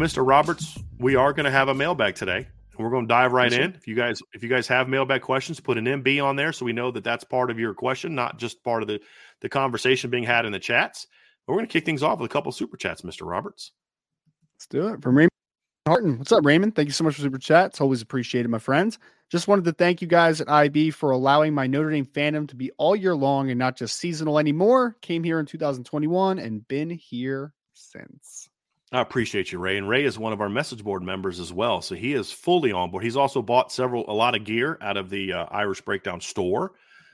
Mr. Roberts, we are going to have a mailbag today, and we're going to dive right Yes, in. If you guys, if you guys have mailbag questions, put an MB on there so we know that that's part of your question, not just part of the the conversation being had in the chats. But we're going to kick things off with a couple super chats, Mr. Roberts. Let's do it. From Raymond Harton. What's up, Raymond? Thank you so much for super chats. It's always appreciated, my friends. Just wanted to thank you guys at IB for allowing my Notre Dame fandom to be all year long and not just seasonal anymore. Came here in 2021 and been here since. I appreciate you, Ray. And Ray is one of our message board members as well, so he is fully on board. He's also bought several, a lot of gear out of the uh, Irish Breakdown store.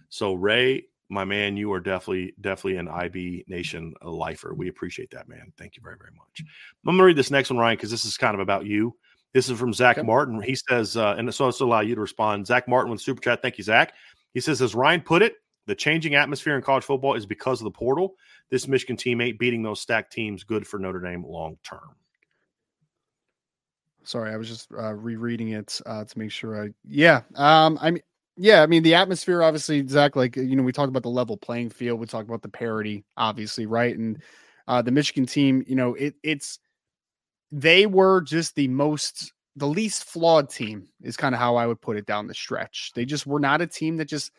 So, Ray, my man, you are definitely, definitely an IB Nation lifer. We appreciate that, man. Thank you very, very much. I'm going to read this next one, Ryan, because this is kind of about you. This is from Zach Okay. Martin. He says, uh, and so to allow you to respond. Zach Martin with super chat. Thank you, Zach. He says, as Ryan put it, the changing atmosphere in college football is because of the portal. This Michigan team ain't beating those stacked teams. Good for Notre Dame long term. Sorry, I was just uh, rereading it uh, to make sure I. Yeah, um, I mean, yeah, I mean the atmosphere. Obviously, Zach, like you know, we talk about the level playing field. We talk about the parity, obviously, right? And uh, the Michigan team, you know, it it's they were just the most the least flawed team is kind of how I would put it down the stretch. They just were not a team that just.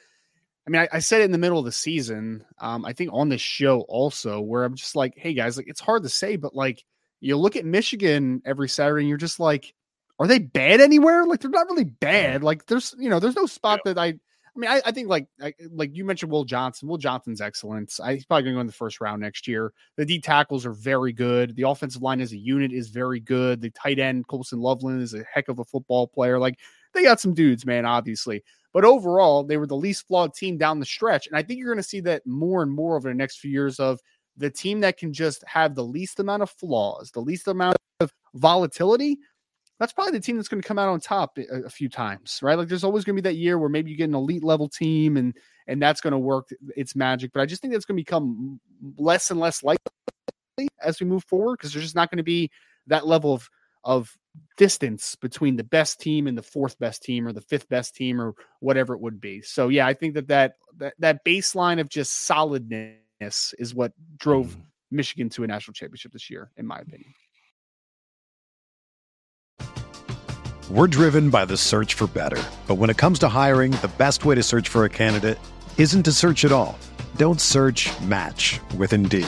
I mean, I, I said it in the middle of the season. Um, I think on this show also, where I'm just like, hey guys, like it's hard to say, but like you look at Michigan every Saturday and you're just like, are they bad anywhere? Like they're not really bad. Like there's, you know, there's no spot that I. I mean, I, I think like I, like you mentioned Will Johnson. Will Johnson's excellent. I, he's probably going to go in the first round next year. The D tackles are very good. The offensive line as a unit is very good. The tight end Colston Loveland is a heck of a football player. Like they got some dudes, man, obviously. But overall, they were the least flawed team down the stretch. And I think you're going to see that more and more over the next few years of the team that can just have the least amount of flaws, the least amount of volatility. That's probably the team that's going to come out on top a, a few times, right? Like there's always going to be that year where maybe you get an elite level team and and that's going to work its magic. But I just think that's going to become less and less likely as we move forward because there's just not going to be that level of of distance between the best team and the fourth best team or the fifth best team or whatever it would be. So yeah, I think that that that, that baseline of just solidness is what drove Mhm. Michigan to a national championship this year, in my opinion. We're driven by the search for better. But when it comes to hiring, the best way to search for a candidate isn't to search at all. Don't search match with Indeed.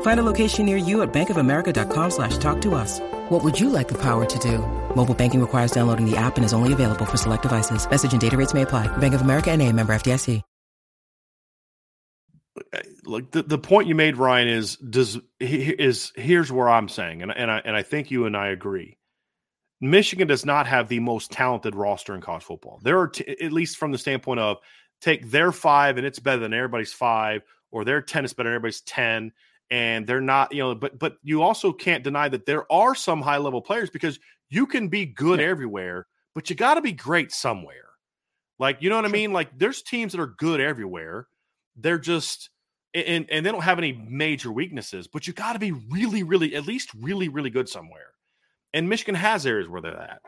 Find a location near you at bankofamerica.com slash talk to us. What would you like the power to do? Mobile banking requires downloading the app and is only available for select devices. Message and data rates may apply. Bank of America and a member FDIC. Uh, like the, the point you made, Ryan, is does is here's where I'm saying, and, and I and I think you and I agree Michigan does not have the most talented roster in college football. There are, t- at least from the standpoint of take their five and it's better than everybody's five, or their 10 is better than everybody's 10. And they're not, you know, but but you also can't deny that there are some high level players because you can be good yeah. everywhere, but you got to be great somewhere. Like, you know what sure. I mean? Like, there's teams that are good everywhere. They're just, and, and they don't have any major weaknesses, but you got to be really, really, at least really, really good somewhere. And Michigan has areas where they're at.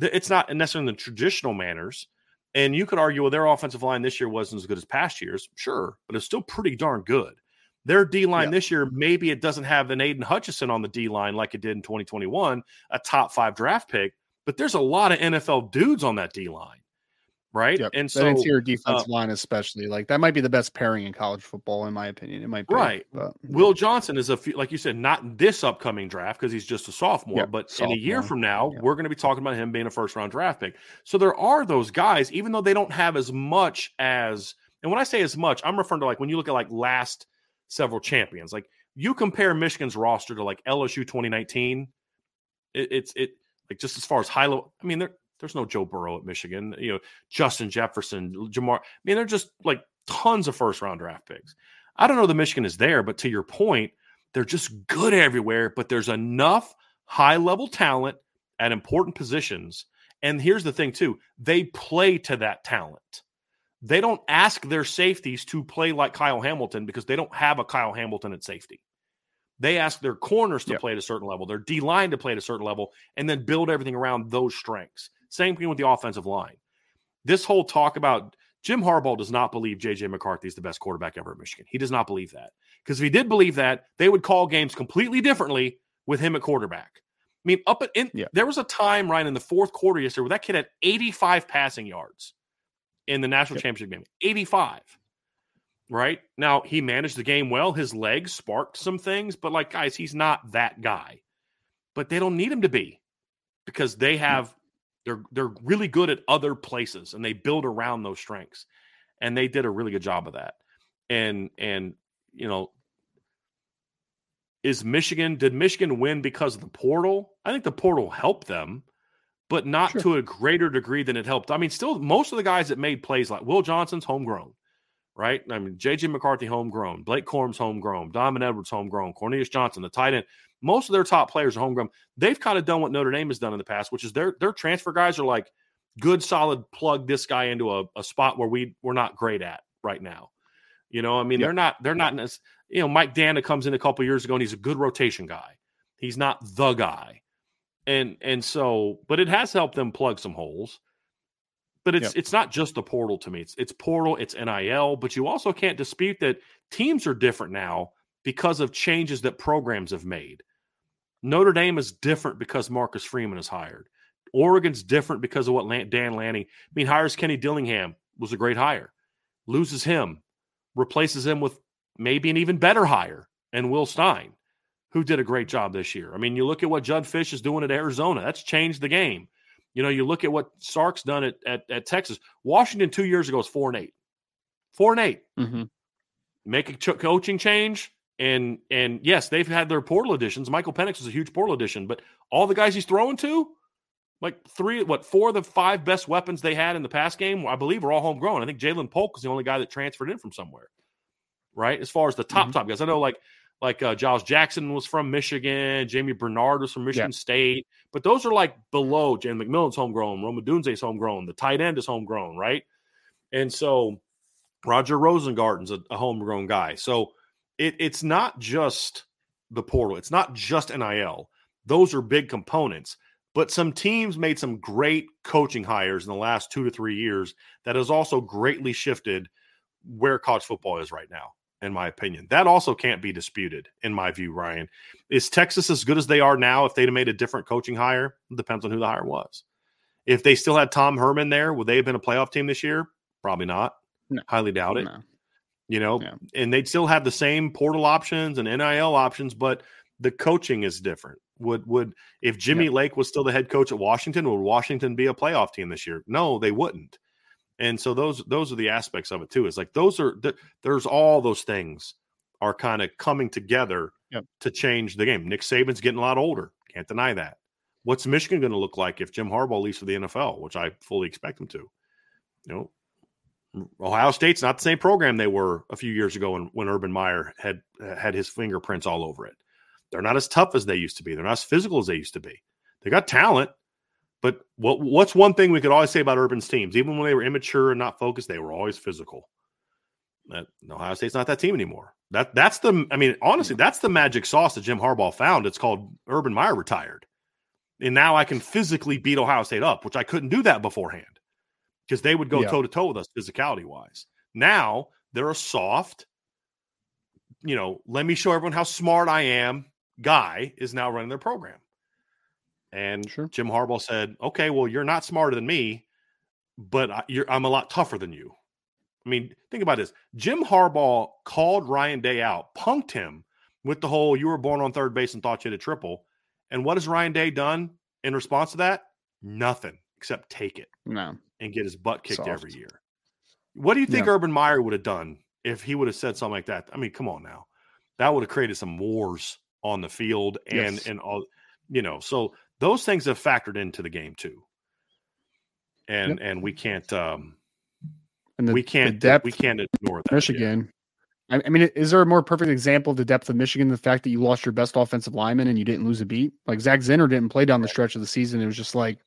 It's not necessarily in the traditional manners. And you could argue, well, their offensive line this year wasn't as good as past years. Sure, but it's still pretty darn good. Their D line this year, maybe it doesn't have an Aidan Hutchinson on the D line like it did in 2021, a top five draft pick, but there's a lot of NFL dudes on that D line right? Yep. And so that interior defensive uh, line, especially like that, might be the best pairing in college football, in my opinion. It might be right. But, Will Johnson is a few, like you said, not this upcoming draft because he's just a sophomore, yep, but sophomore. in a year from now, yep. we're going to be talking about him being a first round draft pick. So there are those guys, even though they don't have as much as, and when I say as much, I'm referring to like when you look at like last several champions, like you compare Michigan's roster to like LSU 2019, it, it's it like just as far as high level. I mean, they're there's no Joe Burrow at Michigan. You know, Justin Jefferson, Jamar. I mean, they're just like tons of first round draft picks. I don't know that Michigan is there, but to your point, they're just good everywhere. But there's enough high level talent at important positions. And here's the thing, too they play to that talent. They don't ask their safeties to play like Kyle Hamilton because they don't have a Kyle Hamilton at safety. They ask their corners to play at a certain level, their D line to play at a certain level, and then build everything around those strengths. Same thing with the offensive line. This whole talk about Jim Harbaugh does not believe JJ McCarthy is the best quarterback ever at Michigan. He does not believe that. Because if he did believe that, they would call games completely differently with him at quarterback. I mean, up at in, yeah. there was a time right in the fourth quarter yesterday where that kid had 85 passing yards in the national yep. championship game. 85. Right? Now he managed the game well. His legs sparked some things, but like guys, he's not that guy. But they don't need him to be because they mm. have they're they're really good at other places and they build around those strengths. And they did a really good job of that. And and you know, is Michigan did Michigan win because of the portal? I think the portal helped them, but not sure. to a greater degree than it helped. I mean, still most of the guys that made plays like Will Johnson's homegrown, right? I mean, JJ McCarthy homegrown, Blake Corum's homegrown, Diamond Edwards homegrown, Cornelius Johnson, the tight end most of their top players are homegrown. They've kind of done what Notre Dame has done in the past, which is their their transfer guys are like good, solid plug this guy into a, a spot where we we're not great at right now. You know, I mean, they're not they're not as you know Mike Danna comes in a couple years ago and he's a good rotation guy. He's not the guy, and and so but it has helped them plug some holes. But it's it's not just the portal to me. It's it's portal, it's NIL, but you also can't dispute that teams are different now because of changes that programs have made. Notre Dame is different because Marcus Freeman is hired. Oregon's different because of what Dan Lanning. I mean, hires Kenny Dillingham was a great hire. Loses him, replaces him with maybe an even better hire, and Will Stein, who did a great job this year. I mean, you look at what Jedd Fisch is doing at Arizona. That's changed the game. You know, you look at what Sark's done at, at, at Texas. Washington two years ago was four and eight. Four and 8 mm-hmm. Make a ch- coaching change, and and yes, they've had their portal additions. Michael Penix is a huge portal addition, but all the guys he's throwing to, like three, what four of the five best weapons they had in the past game, I believe, are all homegrown. I think Ja'Lynn Polk is the only guy that transferred in from somewhere, right? As far as the top mm-hmm. top guys, I know like like uh, Giles Jackson was from Michigan, Germie Bernard was from Michigan yeah. State, but those are like below. Jalen McMillan's homegrown, Rome Odunze's homegrown, the tight end is homegrown, right? And so Roger Rosengarten's a, a homegrown guy. So it, it's not just the portal, it's not just NIL. Those are big components. But some teams made some great coaching hires in the last two to three years that has also greatly shifted where college football is right now in my opinion. That also can't be disputed, in my view, Ryan. Is Texas as good as they are now if they'd have made a different coaching hire? It depends on who the hire was. If they still had Tom Herman there, would they have been a playoff team this year? Probably not. No. Highly doubt it. No. You know, yeah. and they'd still have the same portal options and NIL options, but the coaching is different. Would would if Jimmy yeah. Lake was still the head coach at Washington, would Washington be a playoff team this year? No, they wouldn't. And so those those are the aspects of it too. Is like those are there's all those things are kind of coming together yep. to change the game. Nick Saban's getting a lot older. Can't deny that. What's Michigan going to look like if Jim Harbaugh leaves for the NFL, which I fully expect him to? You know, Ohio State's not the same program they were a few years ago when, when Urban Meyer had had his fingerprints all over it. They're not as tough as they used to be. They're not as physical as they used to be. They got talent, but what what's one thing we could always say about Urban's teams? Even when they were immature and not focused, they were always physical. That Ohio State's not that team anymore. That that's the I mean, honestly, that's the magic sauce that Jim Harbaugh found. It's called Urban Meyer retired. And now I can physically beat Ohio State up, which I couldn't do that beforehand. Because they would go toe to toe with us physicality wise. Now they're a soft, you know, let me show everyone how smart I am guy is now running their program. And sure. Jim Harbaugh said, "Okay, well, you're not smarter than me, but I, I'm a lot tougher than you." I mean, think about this. Jim Harbaugh called Ryan Day out, punked him with the whole "you were born on third base and thought you had a triple." And what has Ryan Day done in response to that? Nothing except take it, no, and get his butt kicked Soft. every year. What do you think yeah. Urban Meyer would have done if he would have said something like that? I mean, come on now, that would have created some wars on the field and yes. and all, you know. So those things have factored into the game too. And yep. and we can't um and the, we can't depth, we can't ignore that. Michigan. I, I mean, is there a more perfect example of the depth of Michigan? The fact that you lost your best offensive lineman and you didn't lose a beat. Like Zak Zinter didn't play down the stretch of the season. It was just like,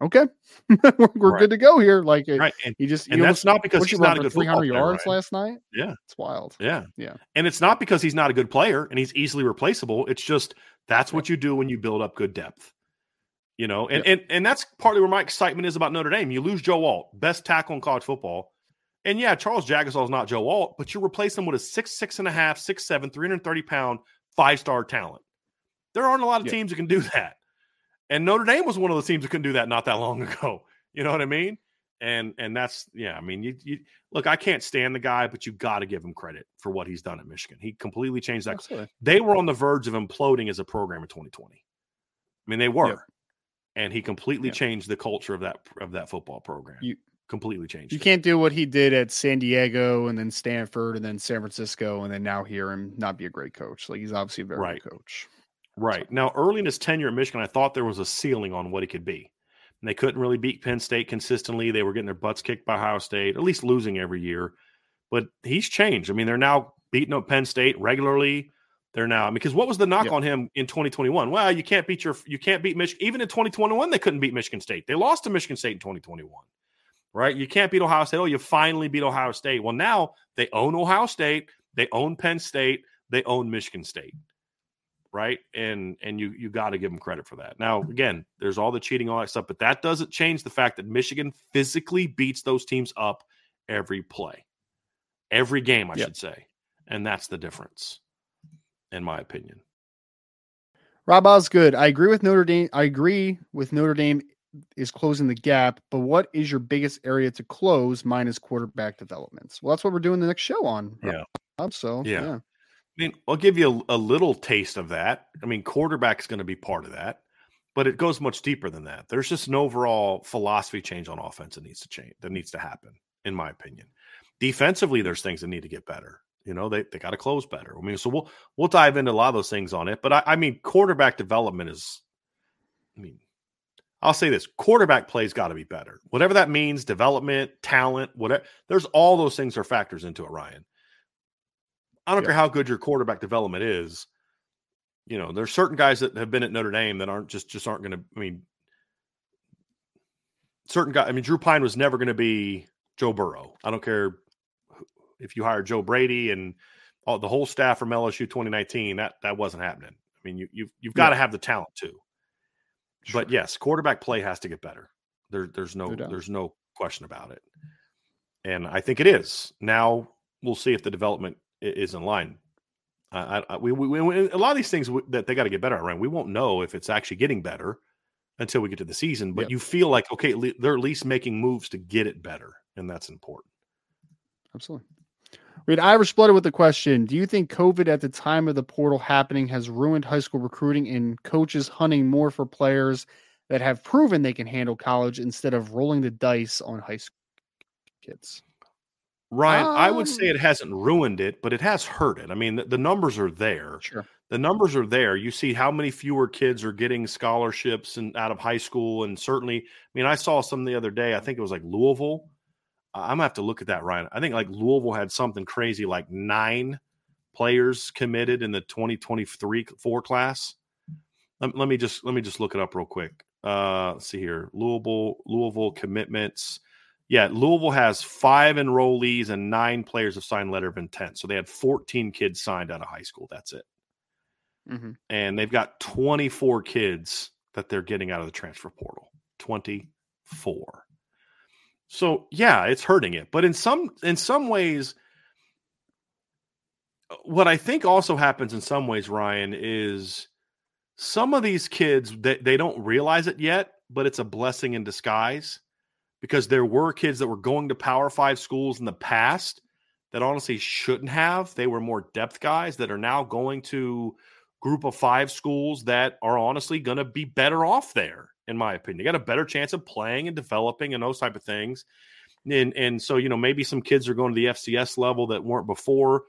okay, we're, we're right. good to go here. Like right. and, he just and that's not because he's not a good 300 yards player, last night. Yeah, it's wild. Yeah, yeah. And it's not because he's not a good player and he's easily replaceable. It's just that's what you do when you build up good depth. You know, and, and and that's partly where my excitement is about Notre Dame. You lose Joe Alt, best tackle in college football. And yeah, Charles Jagusah is not Joe Alt, but you replace him with a six, six and a half, six, seven, 330 pound, five star talent. There aren't a lot of teams that can do that. And Notre Dame was one of the teams that couldn't do that not that long ago. You know what I mean? And and that's yeah, I mean, you, you look, I can't stand the guy, but you got to give him credit for what he's done at Michigan. He completely changed that. Absolutely. They were on the verge of imploding as a program in 2020. I mean, they were. Yeah and he completely yeah. changed the culture of that of that football program. You completely changed. You it. can't do what he did at San Diego and then Stanford and then San Francisco and then now here and not be a great coach. Like he's obviously a very right. good coach. Right. Now, early in his tenure at Michigan, I thought there was a ceiling on what he could be. And they couldn't really beat Penn State consistently. They were getting their butts kicked by Ohio State, at least losing every year. But he's changed. I mean, they're now beating up Penn State regularly They're now. Because what was the knock on him in 2021? Well, you can't beat your you can't beat Michigan. Even in 2021, they couldn't beat Michigan State. They lost to Michigan State in 2021. Right? You can't beat Ohio State. Oh, you finally beat Ohio State. Well, now they own Ohio State, they own Penn State, they own Michigan State. Right. And and you you got to give them credit for that. Now, again, there's all the cheating, all that stuff, but that doesn't change the fact that Michigan physically beats those teams up every play. Every game, I yep. should say. And that's the difference in my opinion. Rob Osgood, I agree with Notre Dame. I agree with Notre Dame is closing the gap, but what is your biggest area to close minus quarterback developments? Well, that's what we're doing the next show on. Yeah. Rob, so yeah. yeah. I mean, I'll give you a, a little taste of that. I mean, quarterback is going to be part of that, but it goes much deeper than that. There's just an overall philosophy change on offense that needs to change, that needs to happen, in my opinion. Defensively, there's things that need to get better. You know, they, they got to close better. I mean, so we'll we'll dive into a lot of those things on it. But I, I mean, quarterback development is, I mean, I'll say this: quarterback play's got to be better. Whatever that means, development, talent, whatever. There's all those things are factors into it, Ryan. I don't Yeah. care how good your quarterback development is. You know, there's certain guys that have been at Notre Dame that aren't just just aren't going to. I mean, certain guy. I mean, Drew Pyne was never going to be Joe Burrow. I don't care if you hire Joe Brady and all, the whole staff from LSU 2019. That that wasn't happening. I mean, you you've you've got to have the talent too. But yes, quarterback play has to get better. There, there's no, No there's no question about it. And I think it is. Now we'll see if the development is in line. I, I, we, we, we, a lot of these things that they got to get better at, right? We won't know if it's actually getting better until we get to the season. But Yep. you feel like okay, le- they're at least making moves to get it better, and that's important. Absolutely. We had Irish Blooded with the question Do you think COVID at the time of the portal happening has ruined high school recruiting and coaches hunting more for players that have proven they can handle college instead of rolling the dice on high school kids? Ryan, I would say Um, it hasn't ruined it, but it has hurt it. I mean, the, the numbers are there. Sure. the numbers are there. You see how many fewer kids are getting scholarships and out of high school, and certainly, I mean, I saw some the other day. I think it was like Louisville. I'm gonna have to look at that, Ryan. I think like Louisville had something crazy, like nine players committed in the 2023 four class. Let, let me just let me just look it up real quick. Uh, let's see here, Louisville, Louisville commitments. Yeah, Louisville has five enrollees and nine players have signed letter of intent. So they had 14 kids signed out of high school. That's it. Hmm and they've got 24 kids that they're getting out of the transfer portal. 24 so yeah it's hurting it. But in some in some ways what i think also happens in some ways ryan is some of these kids they, they don't realize it yet but it's a blessing in disguise because there were kids that were going to power five schools in the past that honestly shouldn't have they were more depth guys that are now going to group of five schools that are honestly going to be better off there, in my opinion. They got a better chance of playing and developing and those type of things. And and so you know maybe some kids are going to the FCS level that weren't before.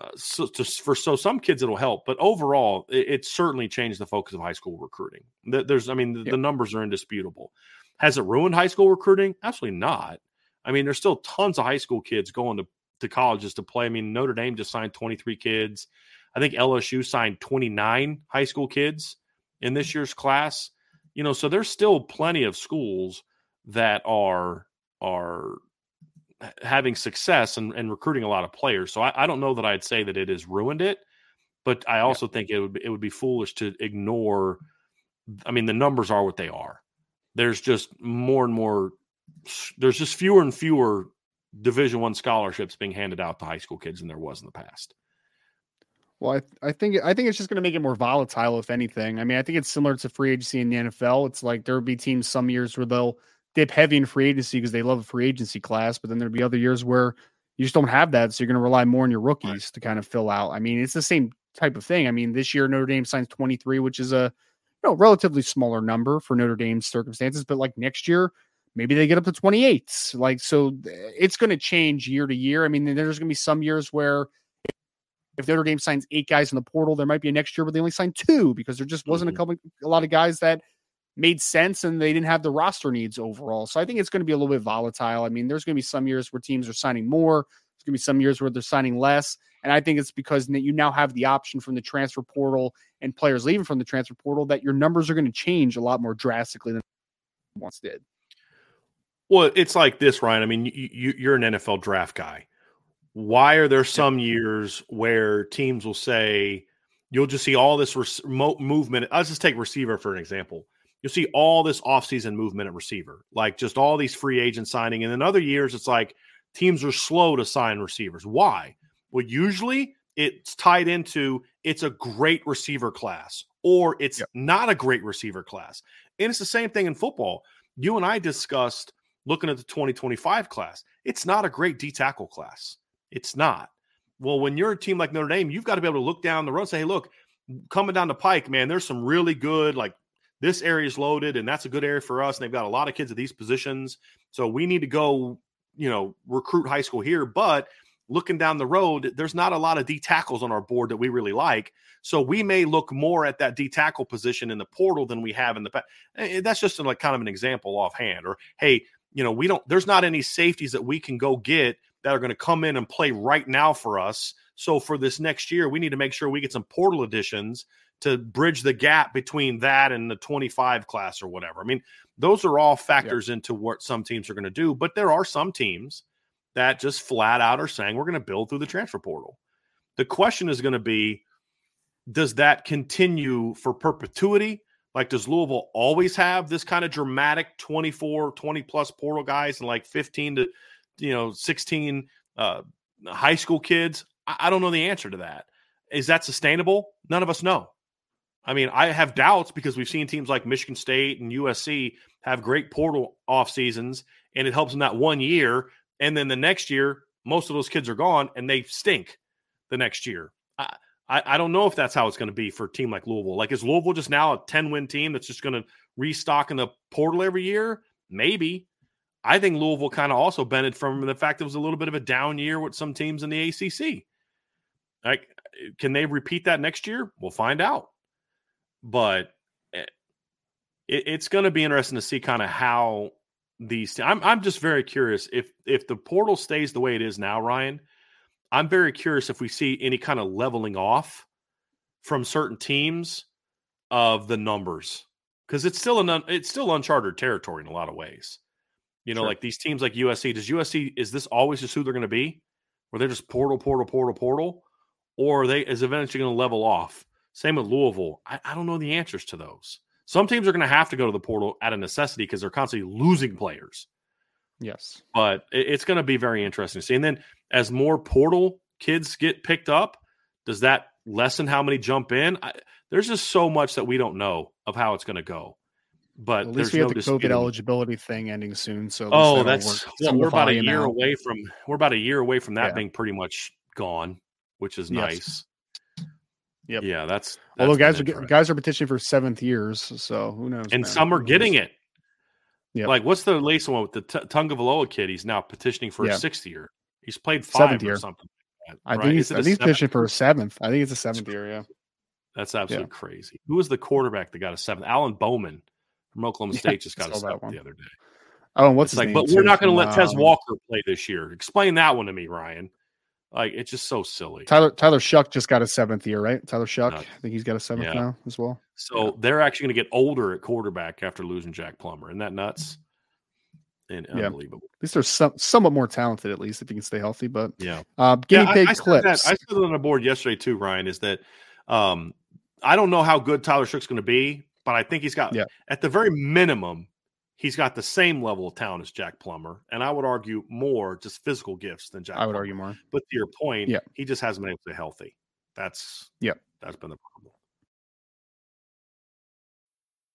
Uh, so to, for so some kids it'll help, but overall it, it certainly changed the focus of high school recruiting. Th- There's I mean the, Yep. the numbers are indisputable. Has it ruined high school recruiting? Absolutely not. I mean there's still tons of high school kids going to to colleges to play. I mean Notre Dame just signed 23 kids. I think LSU signed 29 high school kids in this year's class. You know, so there's still plenty of schools that are are having success and, and recruiting a lot of players. So I, I don't know that I'd say that it has ruined it, but I also think it would be, it would be foolish to ignore. I mean, the numbers are what they are. There's just more and more. There's just fewer and fewer Division One scholarships being handed out to high school kids than there was in the past. Well, I, I think I think it's just going to make it more volatile, if anything. I mean, I think it's similar to free agency in the NFL. It's like there would be teams some years where they'll dip heavy in free agency because they love a free agency class, but then there'd be other years where you just don't have that, so you're going to rely more on your rookies to kind of fill out. I mean, it's the same type of thing. I mean, this year Notre Dame signs 23, which is a know relatively smaller number for Notre Dame's circumstances, but like next year. Maybe they get up to 28. Like, so it's going to change year to year. I mean, there's going to be some years where if Notre Dame signs eight guys in the portal, there might be a next year where they only signed two because there just wasn't Mhm. a couple, a lot of guys that made sense and they didn't have the roster needs overall. So I think it's going to be a little bit volatile. I mean, there's going to be some years where teams are signing more. There's going to be some years where they're signing less. And I think it's because you now have the option from the transfer portal and players leaving from the transfer portal that your numbers are going to change a lot more drastically than once did. Well, it's like this, Ryan. I mean, you, you, you're an NFL draft guy. Why are there some years where teams will say you'll just see all this res- mo- movement? Let's just take receiver for an example. You'll see all this offseason movement at receiver, like just all these free agents signing. And then other years, it's like teams are slow to sign receivers. Why? Well, usually it's tied into it's a great receiver class or it's Yep. not a great receiver class. And it's the same thing in football. You and I discussed looking at the 2025 class. It's not a great D tackle class. It's not. Well, when you're a team like Notre Dame, you've got to be able to look down the road and say, hey, look, coming down the pike, man, there's some really good, like this area is loaded and that's a good area for us. And they've got a lot of kids at these positions. So we need to go, you know, recruit high school here. But looking down the road, there's not a lot of D tackles on our board that we really like. So we may look more at that D tackle position in the portal than we have in the past. Eh, eh, that's just like kind of an example offhand. Or, hey, you know, we don't, there's not any safeties that we can go get that are going to come in and play right now for us. So for this next year, we need to make sure we get some portal additions to bridge the gap between that and the 25 class or whatever. I mean, those are all factors yeah. into what some teams are going to do, but there are some teams that just flat out are saying we're going to build through the transfer portal. The question is going to be does that continue for perpetuity? Like, does Louisville always have this kind of dramatic 24, 20 plus portal guys and like 15 to, you know, 16 uh, high school kids? I, I don't know the answer to that. Is that sustainable? None of us know. I mean, I have doubts because we've seen teams like Michigan State and USC have great portal off seasons, and it helps them that one year. And then the next year, most of those kids are gone and they stink the next year. I, I, I don't know if that's how it's going to be for a team like Louisville. Like, is Louisville just now a 10 win team that's just going to restock in the portal every year? Maybe. I think Louisville kind of also benefited from the fact it was a little bit of a down year with some teams in the ACC. Like, can they repeat that next year? We'll find out. But eh, it, it's going to be interesting to see kind of how these. I'm I'm just very curious if if the portal stays the way it is now, Ryan I'm very curious if we see any kind of leveling off from certain teams of the numbers because it's still an it's still uncharted territory in a lot of ways. You know, sure. like these teams like USC. Does USC is this always just who they're going to be, where they're just portal, portal, portal, portal, or are they is eventually going to level off? Same with Louisville. I, I don't know the answers to those. Some teams are going to have to go to the portal out of necessity because they're constantly losing players. Yes. But it, it's going to be very interesting to see. And then as more portal kids get picked up, does that lessen how many jump in? I, there's just so much that we don't know of how it's going to go. But at least we have no the COVID eligibility thing ending soon. So oh, that's well, we're about a year out. away from we're about a year away from that yeah. being pretty much gone, which is yes. nice. Yep. Yeah, that's, that's although guys are guys are petitioning for seventh years, so who knows? And man. some are getting it. Yeah. Like, what's the latest one with the T- Tagovailoa kid? He's now petitioning for a sixth year. He's played five seventh or year. something. Like I think he's, I think he's petitioning for a seventh. I think it's a seventh year. Yeah. That's absolutely yeah. crazy. Who was the quarterback that got a seventh? Alan Bowman from Oklahoma State just got a seventh the other day. Oh, what's it's like? But we're not going to let um, Tez Walker play this year. Explain that one to me, Ryan. Like it's just so silly. Tyler Tyler Shough just got a seventh year, right? Tyler Shough, I think he's got a seventh yeah. now as well. So yeah. they're actually going to get older at quarterback after losing Jack Plummer. Isn't that nuts? and yeah. unbelievable. At least they're some, somewhat more talented, at least if you can stay healthy. But yeah, uh, guinea yeah, pig I, I clips. That, I said on the board yesterday too. Ryan is that um, I don't know how good Tyler Shough's going to be, but I think he's got yeah. at the very minimum he's got the same level of talent as Jack Plummer, and I would argue more just physical gifts than Jack. I would Plummer. argue more. But to your point, yeah. he just hasn't been able to stay healthy. That's yeah, that's been the problem.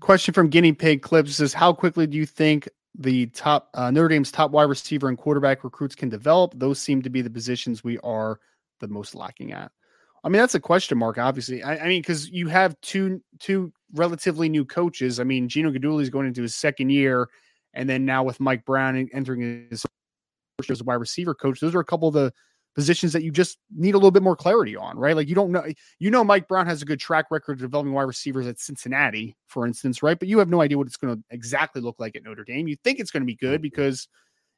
Question from Guinea Pig Clips says, How quickly do you think the top uh, Notre Dame's top wide receiver and quarterback recruits can develop? Those seem to be the positions we are the most lacking at. I mean, that's a question mark, obviously. I, I mean, because you have two two relatively new coaches. I mean, Gino Guidugli is going into his second year, and then now with Mike Brown entering his first year as a wide receiver coach, those are a couple of the positions that you just need a little bit more clarity on, right? Like you don't know, you know, Mike Brown has a good track record of developing wide receivers at Cincinnati, for instance, right? But you have no idea what it's going to exactly look like at Notre Dame. You think it's going to be good mm-hmm. because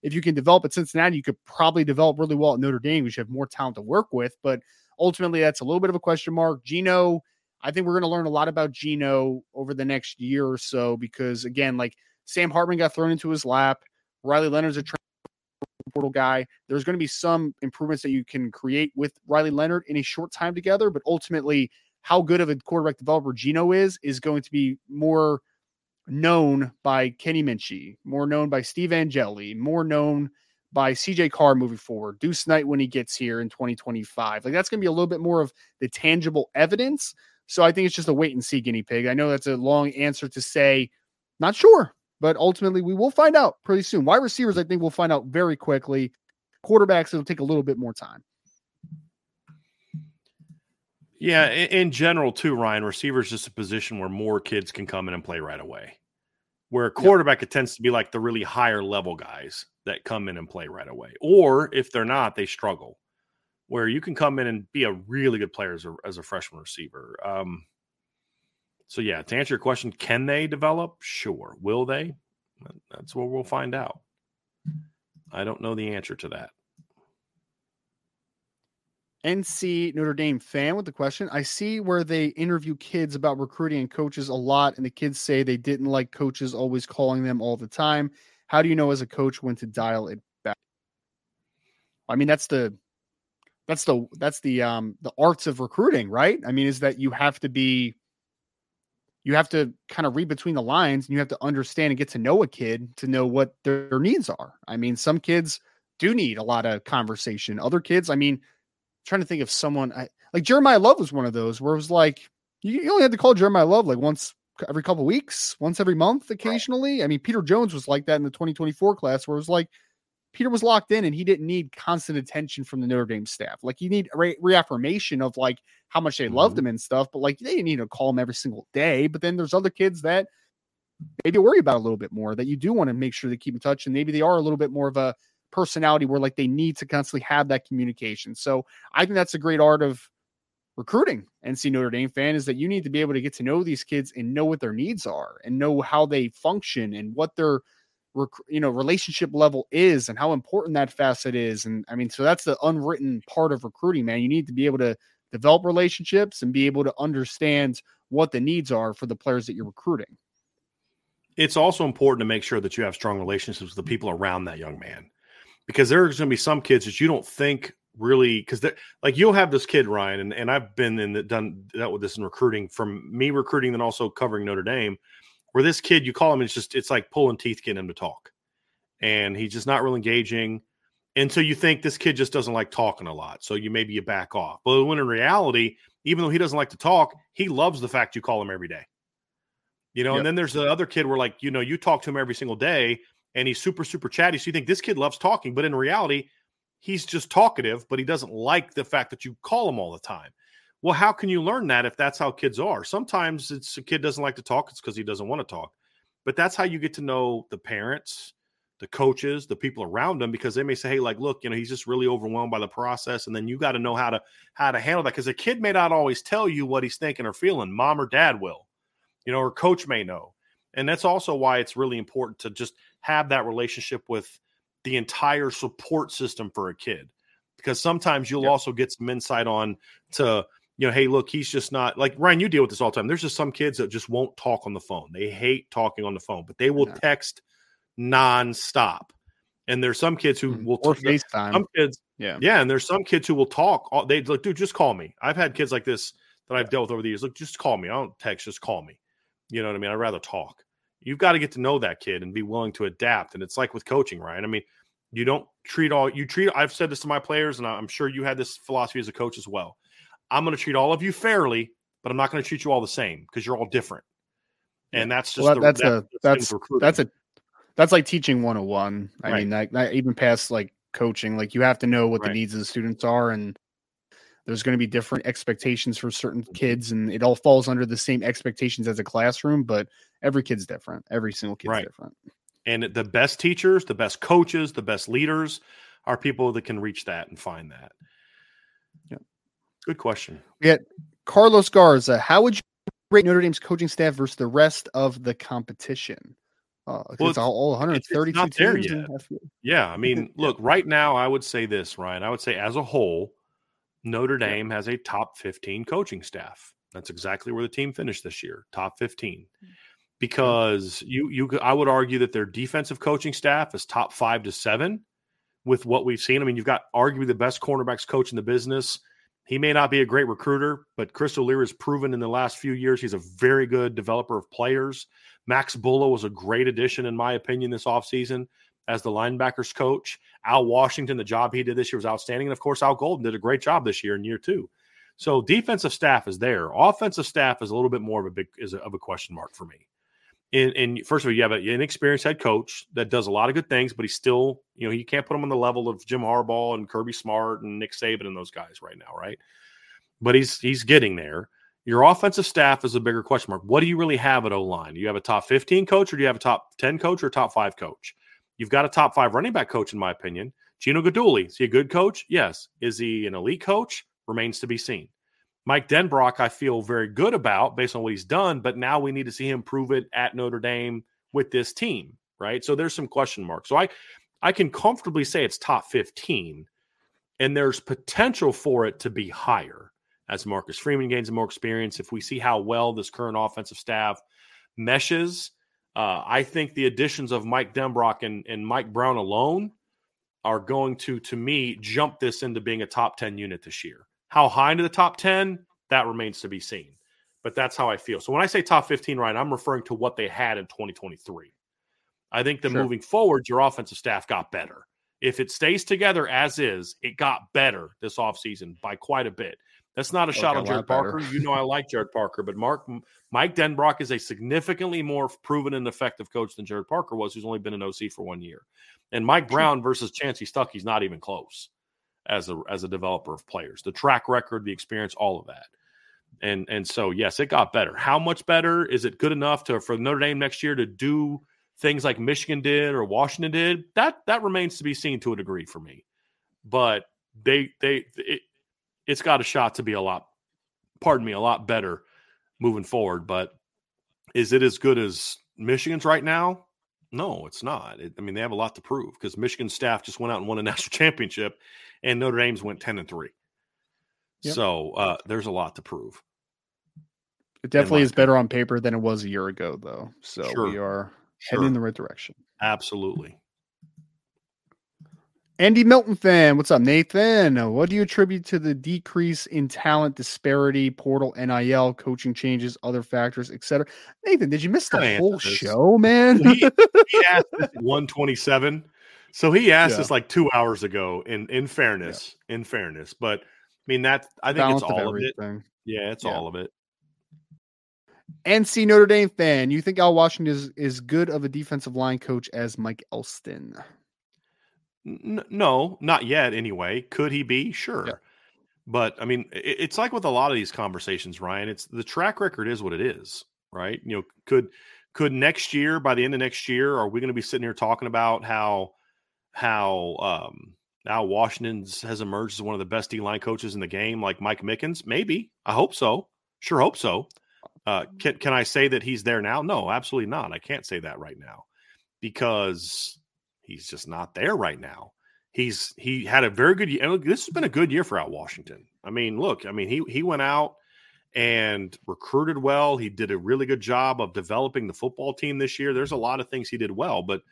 if you can develop at Cincinnati, you could probably develop really well at Notre Dame. You should have more talent to work with, but ultimately, that's a little bit of a question mark. Gino, I think we're going to learn a lot about Gino over the next year or so because, again, like Sam Hartman got thrown into his lap. Riley Leonard's a portal guy. There's going to be some improvements that you can create with Riley Leonard in a short time together, but ultimately, how good of a quarterback developer Gino is is going to be more known by Kenny Minchey, more known by Steve Angeli, more known by CJ Carr moving forward, Deuce Knight when he gets here in 2025. Like that's going to be a little bit more of the tangible evidence. So I think it's just a wait and see guinea pig. I know that's a long answer to say, not sure, but ultimately, we will find out pretty soon. Wide receivers, I think we'll find out very quickly. Quarterbacks, it'll take a little bit more time. Yeah, in, general, too, Ryan, receivers is just a position where more kids can come in and play right away. Where a quarterback, it tends to be like the really higher level guys that come in and play right away. Or if they're not, they struggle. Where you can come in and be a really good player as a, as a freshman receiver. Um, so, yeah, to answer your question, can they develop? Sure. Will they? That's what we'll find out. I don't know the answer to that. NC Notre Dame fan with the question. I see where they interview kids about recruiting and coaches a lot, and the kids say they didn't like coaches always calling them all the time. How do you know as a coach when to dial it back? I mean, that's the that's the that's the um the arts of recruiting, right? I mean, is that you have to be you have to kind of read between the lines and you have to understand and get to know a kid to know what their needs are. I mean, some kids do need a lot of conversation. Other kids, I mean, trying to think of someone I, like Jeremiyah Love was one of those where it was like you, you only had to call Jeremiyah Love like once every couple weeks, once every month, occasionally. Right. I mean, Peter Jones was like that in the 2024 class where it was like Peter was locked in and he didn't need constant attention from the Notre Dame staff. Like you need re- reaffirmation of like how much they mm-hmm. loved him and stuff, but like they didn't need to call him every single day. But then there's other kids that maybe worry about a little bit more that you do want to make sure they keep in touch and maybe they are a little bit more of a personality where like they need to constantly have that communication. So I think that's a great art of recruiting NC Notre Dame fan is that you need to be able to get to know these kids and know what their needs are and know how they function and what their you know relationship level is and how important that facet is and i mean so that's the unwritten part of recruiting man. You need to be able to develop relationships and be able to understand what the needs are for the players that you're recruiting. It's also important to make sure that you have strong relationships with the mm-hmm. people around that young man because there's going to be some kids that you don't think really because like you'll have this kid Ryan and, and I've been in the, done that with this in recruiting from me recruiting and also covering Notre Dame where this kid you call him it's just it's like pulling teeth getting him to talk. And he's just not real engaging. And so you think this kid just doesn't like talking a lot. So you maybe you back off. But when in reality even though he doesn't like to talk he loves the fact you call him every day. You know yep. and then there's the other kid where like you know you talk to him every single day and he's super super chatty. So you think this kid loves talking but in reality he's just talkative but he doesn't like the fact that you call him all the time well how can you learn that if that's how kids are? Sometimes it's a kid doesn't like to talk it's because he doesn't want to talk. But that's how you get to know the parents the coaches the people around him because they may say hey like look you know he's just really overwhelmed by the process and then you got to know how to how to handle that because a kid may not always tell you what he's thinking or feeling mom or dad will you know or coach may know. And that's also why it's really important to just have that relationship with the entire support system for a kid because sometimes you'll yep. also get some insight on to you know hey look he's just not like ryan you deal with this all the time there's just some kids that just won't talk on the phone they hate talking on the phone but they will yeah. text nonstop and there's some kids who mm, will or t- FaceTime. some kids yeah yeah and there's some kids who will talk all, they like dude just call me i've had kids like this that i've dealt with over the years look just call me i don't text just call me you know what i mean i'd rather talk you've got to get to know that kid and be willing to adapt. And it's like with coaching, right? I mean, you don't treat all you treat. I've said this to my players, and I'm sure you had this philosophy as a coach as well. I'm going to treat all of you fairly, but I'm not going to treat you all the same because you're all different. And that's just well, the, that's, a that's that's a that's like teaching 101. I right. mean, that, that even past like coaching, like you have to know what right. the needs of the students are and there's going to be different expectations for certain mm-hmm. kids and it all falls under the same expectations as a classroom but every kid's different every single kid's right. different and the best teachers the best coaches the best leaders are people that can reach that and find that good question yeah carlos garza how would you rate notre dame's coaching staff versus the rest of the competition uh, well, it's all, all 132 it's, teams. Yeah, I mean, look, right now, I would say this, Ryan. I would say as a whole, Notre Dame has a top 15 coaching staff. That's exactly where the team finished this year, top 15. Hmm. Because you you I would argue that their defensive coaching staff is top 5 to 7 with what we've seen. I mean, you've got arguably the best cornerbacks coach in the business. He may not be a great recruiter, but Chris O'Leary has proven in the last few years he's a very good developer of players. Max Bullough was a great addition, in my opinion, this offseason as the linebackers coach. Al Washington, the job he did this year was outstanding. And of course, Al Golden did a great job this year in year two. So defensive staff is there. Offensive staff is a little bit more of a big is a, of a question mark for me. And, and first of all, you have an inexperienced head coach that does a lot of good things, but he's still, you know, you can't put him on the level of Jim Harbaugh and Kirby Smart and Nick Saban and those guys right now, right? But he's he's getting there. Your offensive staff is a bigger question mark. What do you really have at O line? Do you have a top 15 coach or do you have a top 10 coach or top five coach? You've got a top five running back coach, in my opinion. Gino Guidugli, is he a good coach? Yes. Is he an elite coach? Remains to be seen. Mike Denbrock, I feel very good about based on what he's done, but now we need to see him prove it at Notre Dame with this team, right? So there's some question marks. So I, I can comfortably say it's top 15, and there's potential for it to be higher as Marcus Freeman gains more experience. If we see how well this current offensive staff meshes, uh, I think the additions of Mike Denbrock and, and Mike Brown alone are going to, to me, jump this into being a top 10 unit this year. How high into the top 10, that remains to be seen. But that's how I feel. So when I say top 15, right, I'm referring to what they had in 2023. I think that sure. moving forward, your offensive staff got better. If it stays together as is, it got better this offseason by quite a bit. That's not a shot on Gerad Parker. you know I like Gerad Parker, but Mark Mike Denbrock is a significantly more proven and effective coach than Gerad Parker was, who's only been an OC for one year. And Mike Brown versus Chansi Stuckey's not even close as a as a developer of players. The track record, the experience, all of that. And and so yes, it got better. How much better? Is it good enough to for Notre Dame next year to do things like Michigan did or Washington did? That that remains to be seen to a degree for me. But they they it, it's got a shot to be a lot pardon me, a lot better moving forward, but is it as good as Michigan's right now? No, it's not. It, I mean, they have a lot to prove because Michigan staff just went out and won a national championship, and Notre Dame's went ten and three. Yep. So uh, there's a lot to prove. It definitely is better on paper than it was a year ago, though. So sure. we are sure. heading in the right direction. Absolutely. Andy Milton fan, what's up, Nathan? What do you attribute to the decrease in talent disparity, portal, NIL, coaching changes, other factors, etc.? Nathan, did you miss the whole show, man? asked 127. So he asked yeah. us like two hours ago. In in fairness, yeah. in fairness, but I mean that I think Balance it's all of, of, it. Yeah, it's yeah. all of it. NC Notre Dame fan, you think Al Washington is is good of a defensive line coach as Mike Elston? N- no, not yet. Anyway, could he be? Sure. But I mean, it, it's like with a lot of these conversations, Ryan. It's the track record is what it is, right? You know, could could next year, by the end of next year, are we going to be sitting here talking about how how um now Washington's has emerged as one of the best D line coaches in the game, like Mike Mickens? Maybe. I hope so. Sure, hope so. Uh, can can I say that he's there now? No, absolutely not. I can't say that right now because he's just not there right now. He's he had a very good year. This has been a good year for Al Washington. I mean, look, I mean he he went out and recruited well. He did a really good job of developing the football team this year. There's a lot of things he did well, but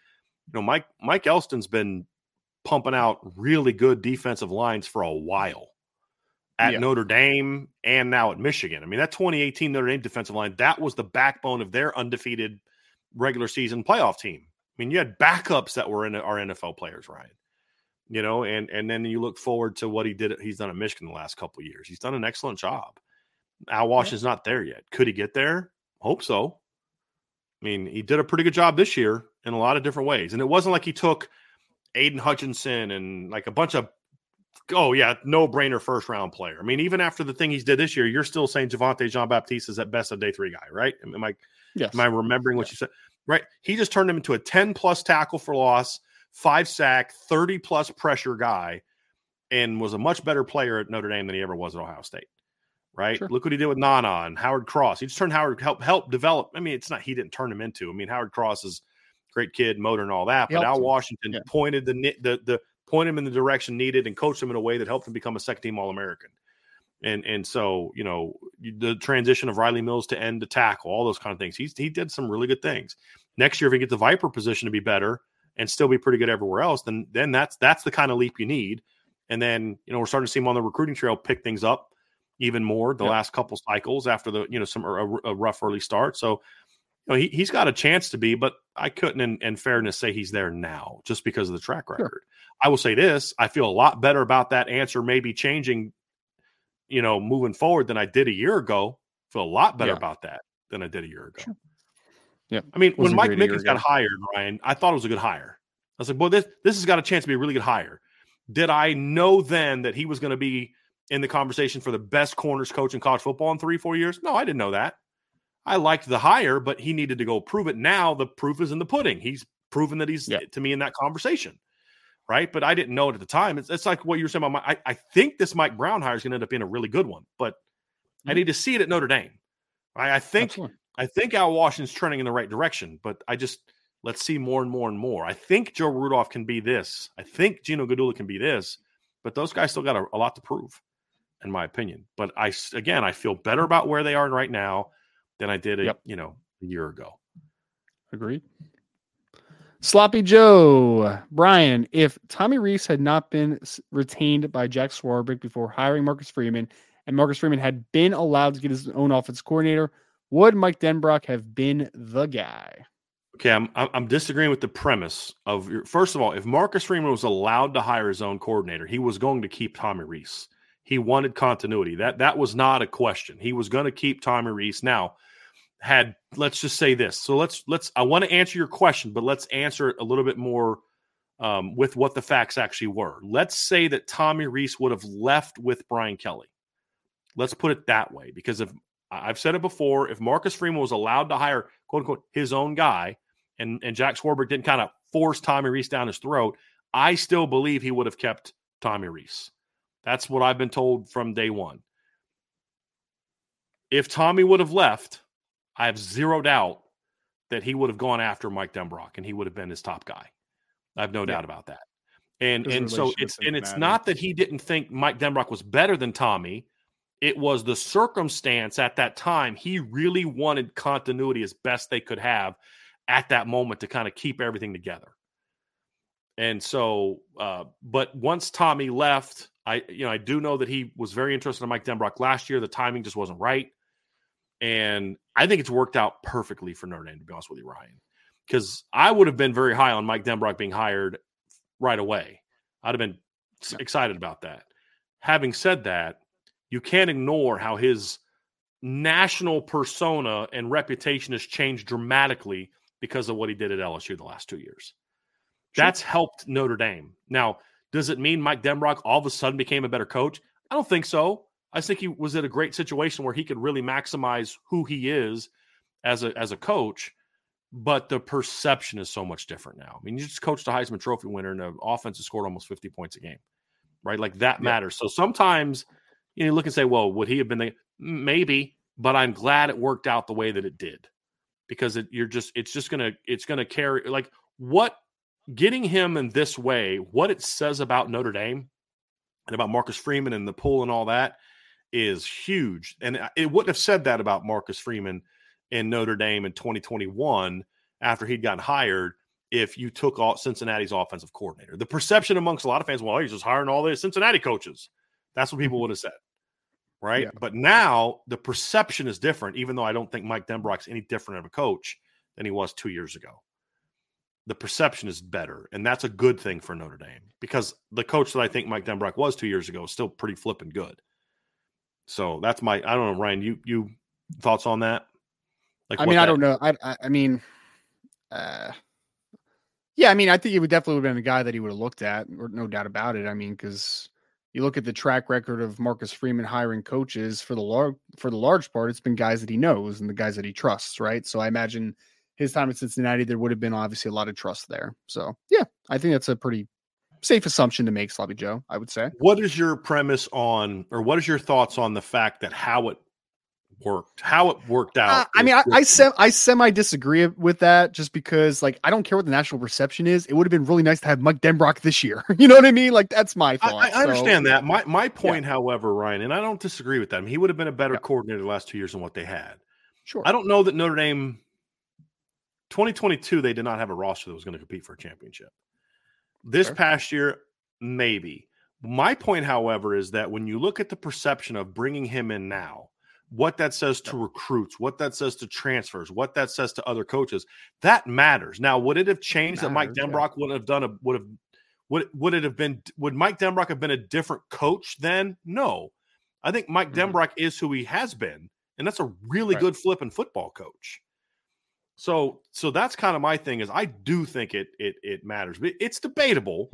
you know, Mike Mike Elston's been pumping out really good defensive lines for a while at yeah. Notre Dame and now at Michigan. I mean, that 2018 Notre Dame defensive line, that was the backbone of their undefeated regular season playoff team. I mean, you had backups that were in our NFL players, Ryan. You know, and and then you look forward to what he did. He's done at Michigan the last couple years. He's done an excellent job. Al Washington's not there yet. Could he get there? Hope so. I mean, he did a pretty good job this year in a lot of different ways, and it wasn't like he took Aidan Hutchinson and like a bunch of oh yeah, no brainer first round player. I mean, even after the thing he's did this year, you're still saying Javontae Jean Baptiste is at best a day three guy, right? Am I yes. am I remembering what you said? right? He just turned him into a 10 plus tackle for loss, five sack, 30 plus pressure guy, and was a much better player at Notre Dame than he ever was at Ohio State. Right. Sure. Look what he did with Nana and Howard Cross. He just turned Howard help help develop. I mean, it's not he didn't turn him into. I mean, Howard Cross is great kid, motor and all that. But Al Washington yeah. pointed the the the point him in the direction needed and coached him in a way that helped him become a second team All American. And and so you know the transition of Rylie Mills to end to tackle, all those kind of things. He's he did some really good things. Next year, if he get the Viper position to be better and still be pretty good everywhere else, then then that's that's the kind of leap you need. And then you know we're starting to see him on the recruiting trail pick things up even more the last couple cycles after the you know some er, a, a rough early start. So know, he he's got a chance to be, but I couldn't in, in fairness say he's there now just because of the track record. Sure. I will say this: I feel a lot better about that answer maybe changing, you know, moving forward than I did a year ago. I feel a lot better yeah. about that than I did a year ago. Sure. Yeah. I mean, when Wasn't Mike great Mickens got hired, Ryan, I thought it was a good hire. I was like, well, this this has got a chance to be a really good hire. Did I know then that he was going to be in the conversation for the best corners coach in college football in three, four years? No, I didn't know that. I liked the hire, but he needed to go prove it. Now the proof is in the pudding. He's proven that he's Yeah. to me in that conversation. Right. But I didn't know it at the time. It's, it's like what you were saying about my, I, I think this Mike Brown hire is going to end up being a really good one, but I Mhm. need to see it at Notre Dame. I, I think. I think Al Washington's trending in the right direction, but I just let's see more and more and more. I think Joe Rudolph can be this. I think Gino Guidugli can be this, but those guys still got a, a lot to prove, in my opinion. But I again, I feel better about where they are right now than I did, a, Yep. you know, a year ago. Agreed. Sloppy Joe, Brian, if Tommy Rees had not been retained by Jack Swarbrick before hiring Marcus Freeman, and Marcus Freeman had been allowed to get his own offense coordinator, would Mike Denbrock have been the guy? Okay, I'm I'm I'm disagreeing with the premise of your. First of all, if Marcus Freeman was allowed to hire his own coordinator, he was going to keep Tommy Rees. He wanted continuity. That that was not a question. He was going to keep Tommy Rees. Now, had let's just say this. So let's let's. I want to answer your question, but let's answer it a little bit more um, with what the facts actually were. Let's say that Tommy Rees would have left with Brian Kelly. Let's put it that way, because if I've said it before, if Marcus Freeman was allowed to hire quote unquote his own guy, and and Jack Swarbrick didn't kind of force Tommy Rees down his throat, I still believe he would have kept Tommy Rees. That's what I've been told from day one. If Tommy would have left, I have zero doubt that he would have gone after Mike Denbrock and he would have been his top guy. I have no Yeah. doubt about that. And and so it's and it's matter. not that he didn't think Mike Denbrock was better than Tommy. It was the circumstance at that time. He really wanted continuity as best they could have at that moment to kind of keep everything together. And so, uh, but once Tommy left, I you know I do know that he was very interested in Mike Denbrock last year. The timing just wasn't right, and I think it's worked out perfectly for Notre Dame to be honest with you, Ryan. Because I would have been very high on Mike Denbrock being hired right away. I'd have been excited about that. Having said that, you can't ignore how his national persona and reputation has changed dramatically because of what he did at LSU the last two years. That's helped Notre Dame. Now, does it mean Mike Denbrock all of a sudden became a better coach? I don't think so. I think he was in a great situation where he could really maximize who he is as a as a coach. But the perception is so much different now. I mean, you just coached a Heisman Trophy winner, and the offense has scored almost 50 points a game, right? Like that Yeah. matters. So sometimes you, know, you look and say, well, would he have been the maybe? But I'm glad it worked out the way that it did because it, you're just it's just gonna it's gonna carry like what getting him in this way, what it says about Notre Dame and about Marcus Freeman and the pool and all that is huge. And it wouldn't have said that about Marcus Freeman in Notre Dame in 2021 after he'd gotten hired if you took all Cincinnati's offensive coordinator. The perception amongst a lot of fans, well, he's just hiring all the Cincinnati coaches. That's what people mm-hmm. would have said. Right. Yeah. But now the perception is different, even though I don't think Mike Denbrock's any different of a coach than he was two years ago. The perception is better, and that's a good thing for Notre Dame because the coach that I think Mike Denbrock was two years ago is still pretty flipping good. So that's my I don't know, Ryan. You you thoughts on that? Like I mean, I don't know. I I, I mean, uh, yeah, I mean, I think it would definitely have been a guy that he would have looked at, or no doubt about it. I mean, because you look at the track record of Marcus Freeman hiring coaches for the large for the large part, it's been guys that he knows and the guys that he trusts, right? So I imagine his time at Cincinnati, there would have been obviously a lot of trust there. So yeah, I think that's a pretty safe assumption to make, Sloppy Joe. I would say. What is your premise on, or what is your thoughts on the fact that how it worked, how it worked out? Uh, I mean, I, I sem I semi disagree with that just because like I don't care what the national reception is. It would have been really nice to have Mike Denbrock this year. You know what I mean? Like that's my I, thought. I- I understand So, that. My my point, however, Ryan, and I don't disagree with that. I mean, he would have been a better Yeah. coordinator the last two years than what they had. Sure. I don't know that Notre Dame 2022 they did not have a roster that was going to compete for a championship. This Fair. past year, maybe. My point, however, is that when you look at the perception of bringing him in now, what that says to recruits, what that says to transfers, what that says to other coaches, that matters. Now, would it have changed that Mike matters, yeah. Wouldn't have done a would have would would it have been would Mike Denbrock have been a different coach then? No. I think Mike Mhm. Denbrock is who he has been, and that's a really Right. good flipping football coach. So so that's kind of my thing is I do think it it it matters. But it's debatable.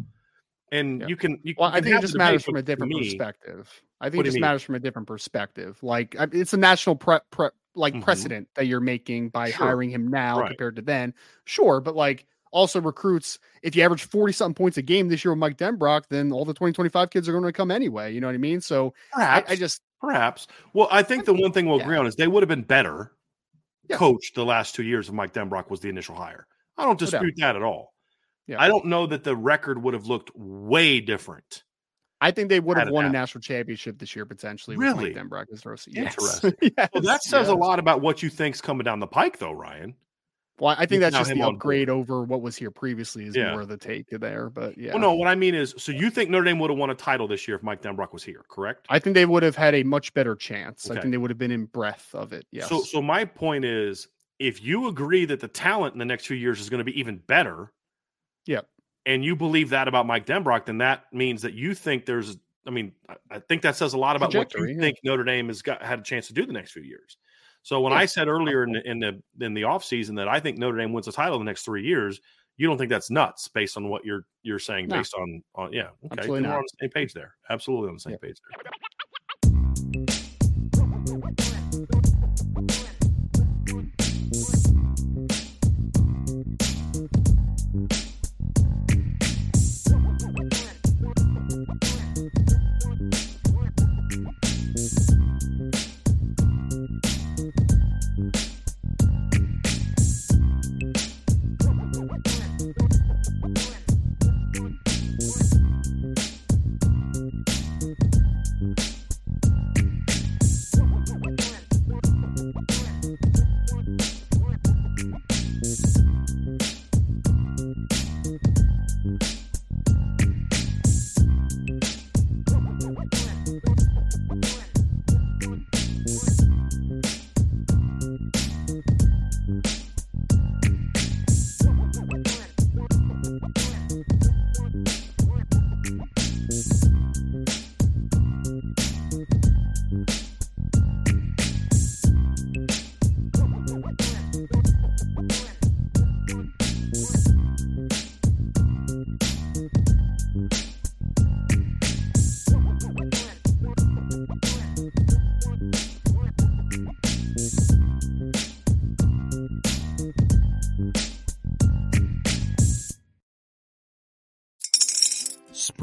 And Yeah. you can you Well, can I think it just matters from a different me- perspective. I think it just matters from a different perspective. Like it's a national pre, pre like Mhm. precedent that you're making by Sure. hiring him now Right. compared to then. Sure, but like also recruits. If you average forty something points a game this year with Mike Denbrock, then all the twenty twenty five kids are going to come anyway. You know what I mean? So I, Perhaps. I just Perhaps. Well, I think the one thing we'll Yeah. agree on is they would have been better Yeah. coached the last two years of Mike Denbrock was the initial hire. I don't dispute that at all. Yeah. I don't know that the record would have looked way different. I think they would have won a national championship this year potentially. Really? with Mike Denbrock as. Yes. Interesting. yes. Well, that says a lot about what you think's coming down the pike, though, Ryan. Well, I think that's just the upgrade over what was here previously is Yeah. more of the take there. But yeah, Well, no, what I mean is, so you think Notre Dame would have won a title this year if Mike Denbrock was here, correct? I think they would have had a much better chance. I think they would have been in breath of it. Yes. So, so my point is, if you agree that the talent in the next few years is going to be even better, Yep. and you believe that about Mike Denbrock, then that means that you think there's. I mean, I- think that says a lot about what you yeah. think Notre Dame has got had a chance to do the next few years. So when Yeah. I said earlier in the in the in the offseason that I think Notre Dame wins the title in the next three years, you don't think that's nuts based on what you're you're saying No. based on on yeah okay Absolutely we're not. on the same page there absolutely on the same Yeah. page there.